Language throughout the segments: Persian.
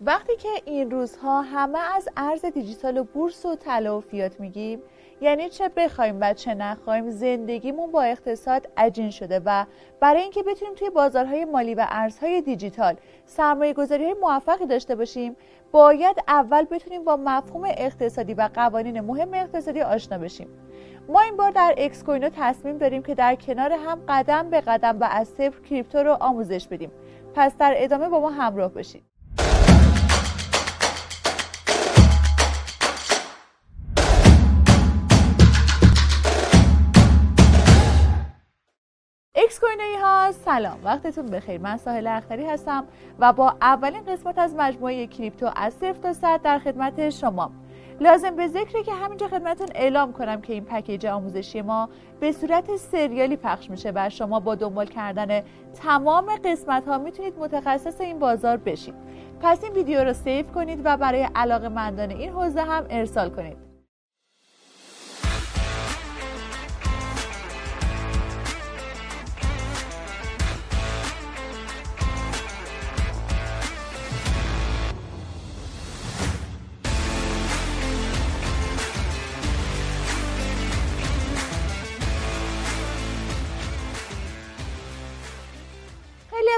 وقتی که این روزها همه از ارز دیجیتال و بورس و طلا و فیات میگیم یعنی چه بخوایم و چه نخوایم زندگیمون با اقتصاد عجین شده و برای اینکه بتونیم توی بازارهای مالی و ارزهای دیجیتال سرمایه گذاری های موفقی داشته باشیم باید اول بتونیم با مفهوم اقتصادی و قوانین مهم اقتصادی آشنا بشیم. ما این بار در اکس کوینو تصمیم داریم که در کنار هم قدم به قدم و از صفر کریپتو رو آموزش بدیم. پس در ادامه با ما همراه باشید. کوینایی ها سلام. وقتتون بخیر. من ساحل اختری هستم و با اولین قسمت از مجموعه کریپتو از صفر تا صد در خدمت شما. لازم به ذکره که همینجا خدمتتون اعلام کنم که این پکیج آموزشی ما به صورت سریالی پخش میشه و شما با دنبال کردن تمام قسمت ها می‌تونید متخصص این بازار بشید. پس این ویدیو رو سیو کنید و برای علاقه مندان این حوزه هم ارسال کنید.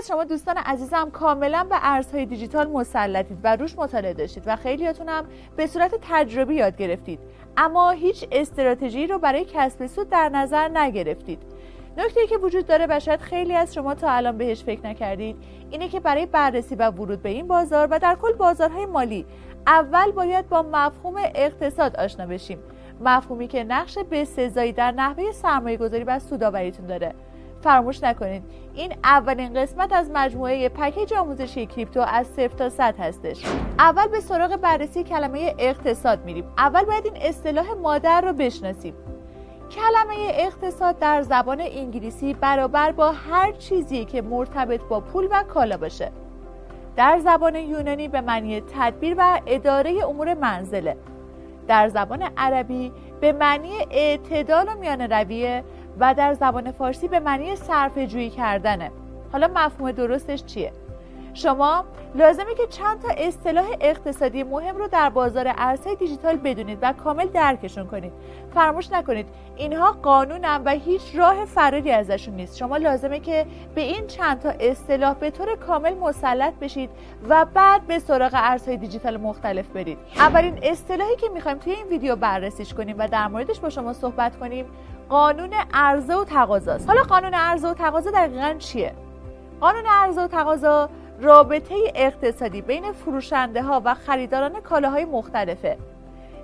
شما دوستان عزیزم کاملا به ارزهای دیجیتال مسلطید و روش مطالعه داشتید و خیلیاتون هم به صورت تجربی یاد گرفتید. اما هیچ استراتژی رو برای کسب سود در نظر نگرفتید. نکته که وجود داره و شاید خیلی از شما تا الان بهش فکر نکردید اینه که برای بررسی و ورود به این بازار و در کل بازارهای مالی اول باید با مفهوم اقتصاد آشنا بشیم. مفهومی که نقش بسزایی در نحوه سرمایه گذاری و سوداوریتون داره. فراموش نکنید. این اولین قسمت از مجموعه پکیج آموزشی کریپتو از صفر تا صد هستش. اول به سراغ بررسی کلمه اقتصاد میریم. اول باید این اصطلاح مادر رو بشناسیم. کلمه اقتصاد در زبان انگلیسی برابر با هر چیزی که مرتبط با پول و کالا باشه. در زبان یونانی به معنی تدبیر و اداره امور منزله. در زبان عربی به معنی اعتدال و میان رویه و در زبان فارسی به معنی صرف جویی کردنه. حالا مفهوم درستش چیه؟ شما لازمه که چند تا اصطلاح اقتصادی مهم رو در بازار ارزهای دیجیتال بدونید و کامل درکشون کنید. فراموش نکنید اینها قانونن و هیچ راه فراری ازشون نیست. شما لازمه که به این چند تا اصطلاح به طور کامل مسلط بشید و بعد به سراغ ارزهای دیجیتال مختلف برید. اولین اصطلاحی که می‌خوایم توی این ویدیو بررسیش کنیم و در موردش با شما صحبت کنیم قانون عرضه و تقاضاست حالا قانون عرضه و تقاضا دقیقا چیه؟ قانون عرضه و تقاضا رابطه اقتصادی بین فروشنده ها و خریداران کالاهای مختلفه.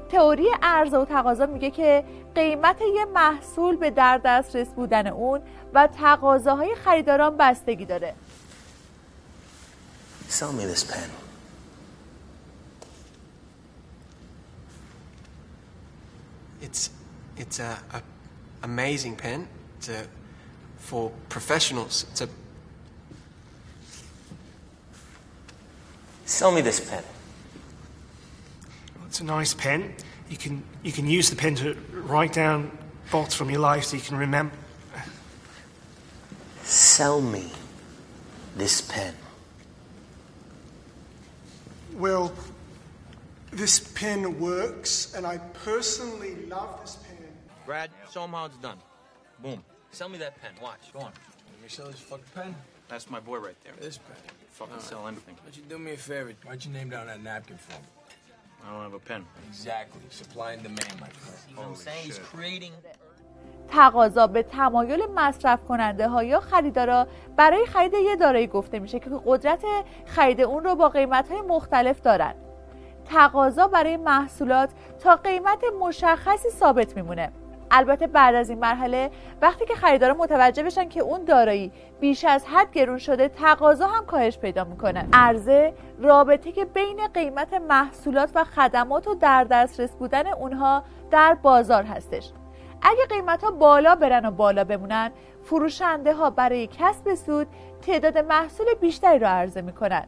تئوری عرضه و تقاضا میگه که قیمت یه محصول به در دسترس بودن اون و تقاضاهای خریداران بستگی داره. Sell me. It's it's a, a amazing pen. It's a, for professionals. It's a Sell me this pen. It's a nice pen. You can you can use the pen to write down thoughts from your life so you can remember. Sell me this pen. Well, this pen works, and I personally love this pen. Brad, show him how it's done. Boom. Sell me that pen. Watch. Go on. Let me sell this fucking pen. That's my boy right there. This pen. Fucking sell anything. Why don't you do me a favor? Why'd you name down that napkin for me? I don't have a pen. Exactly. Supply and demand, my friend. You know what I'm saying? He's creating. تقاضا به تمایل مصرف کننده ها یا خریدارا برای خرید یه دارایی گفته میشه که قدرت خرید اون رو با قیمت های مختلف دارن تقاضا برای محصولات تا قیمت مشخصی ثابت میمونه البته بعد از این مرحله وقتی که خریدارا متوجه بشن که اون دارایی بیش از حد گرون شده تقاضا هم کاهش پیدا می‌کنه. عرضه رابطه که بین قیمت محصولات و خدمات و در دسترس بودن اونها در بازار هستش. اگه قیمت ها بالا برن و بالا بمونن فروشنده ها برای کسب سود تعداد محصول بیشتری رو عرضه می‌کنن.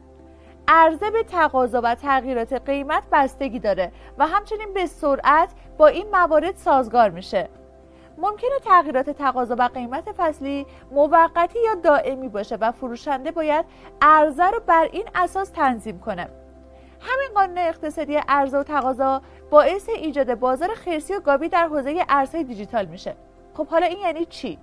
عرضه به تقاضا و تغییرات قیمت بستگی داره و همچنین به سرعت با این موارد سازگار میشه. ممکنه تغییرات تقاضا و قیمت فصلی موقتی یا دائمی باشه و فروشنده باید عرضه رو بر این اساس تنظیم کنه. همین قانون اقتصادی عرضه و تقاضا باعث ایجاد بازار خرسی و گاوی در حوزه ارزهای دیجیتال میشه. خب حالا این یعنی چی؟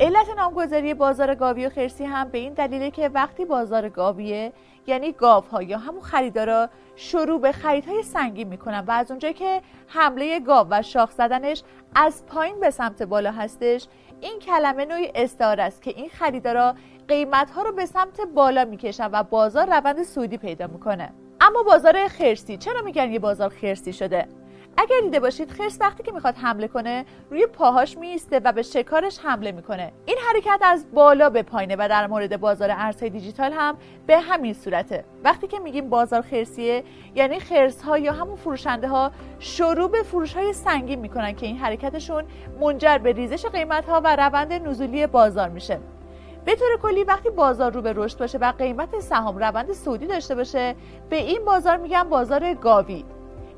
علت نامگذاری بازار گاوی و خرسی هم به این دلیله که وقتی بازار گاویه یعنی گاوها یا همون خریدارا شروع به خریدهای سنگین می‌کنن و از اونجایی که حمله گاو و شاخ زدنش از پایین به سمت بالا هستش این کلمه نوعی استعاره است که این خریدارا قیمت ها رو به سمت بالا می‌کشن و بازار روند سودی پیدا می‌کنه. اما بازار خرسی چرا میگن یه بازار خرسی شده؟ اگر دیده باشید خرس وقتی که می‌خواد حمله کنه روی پاهاش میسته و به شکارش حمله می‌کنه. این حرکت از بالا به پایینه و در مورد بازار ارزهای دیجیتال هم به همین صورته. وقتی که میگیم بازار خرسیه یعنی خرس ها یا همون فروشنده ها شروع به فروش های سنگین می‌کنن که این حرکتشون منجر به ریزش قیمت ها و روند نزولی بازار میشه. به طور کلی وقتی بازار رو به رشد باشه و قیمت سهام روند سودی داشته باشه به این بازار میگن بازار گاوی.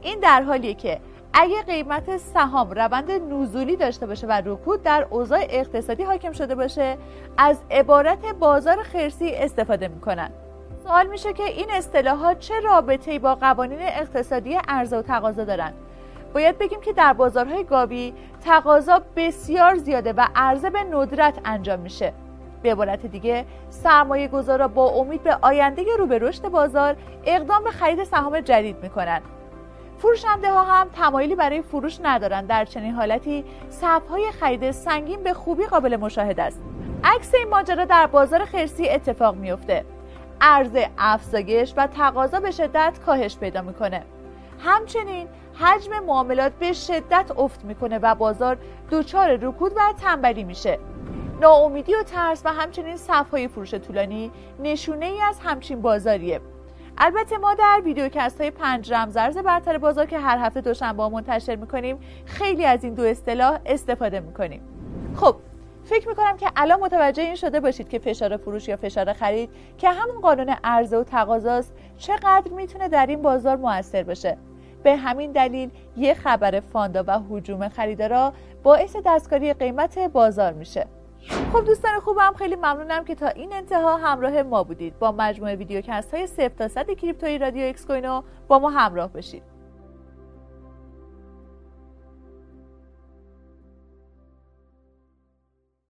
این در حالیه که اگه قیمت سهام روند نزولی داشته باشه و رکود در اوضاع اقتصادی حاکم شده باشه از عبارت بازار خرسی استفاده می‌کنن. سوال میشه که این اصطلاحات چه رابطه‌ای با قوانین اقتصادی عرضه و تقاضا دارن؟ باید بگیم که در بازارهای گاوی تقاضا بسیار زیاده و عرضه به ندرت انجام میشه. به عبارت دیگه سرمایه گذارا با امید به آینده رو به رشد بازار اقدام به خرید سهام جدید می‌کنن. فروشنده ها هم تمایلی برای فروش ندارند در چنین حالتی صفهای خرید سنگین به خوبی قابل مشاهده است. عکس این ماجرا در بازار خرسی اتفاق میفته عرضه افزایش و تقاضا به شدت کاهش پیدا می‌کنه. همچنین حجم معاملات به شدت افت می‌کنه و بازار دچار رکود و تنبلی میشه. ناامیدی و ترس و همچنین صفهای فروش طولانی نشونه ای از همچین بازاریه. البته ما در ویدیوکست های پنج رمزرز برتر بازار که هر هفته دوشنبه منتشر می‌کنیم خیلی از این دو اصطلاح استفاده می‌کنیم. خب فکر می‌کنم که الان متوجه این شده باشید که فشار فروش یا فشار خرید که همون قانون عرضه و تقاضاست چقدر می‌تونه در این بازار موثر باشه. به همین دلیل یه خبر فاندا و حجوم خریدارا باعث دستکاری قیمت بازار میشه. خب دوستان خوبم خیلی ممنونم که تا این انتها همراه ما بودید. با مجموعه ویدیوکست های صفر تا کریپتوی رادیو اکس کوینو با ما همراه بشید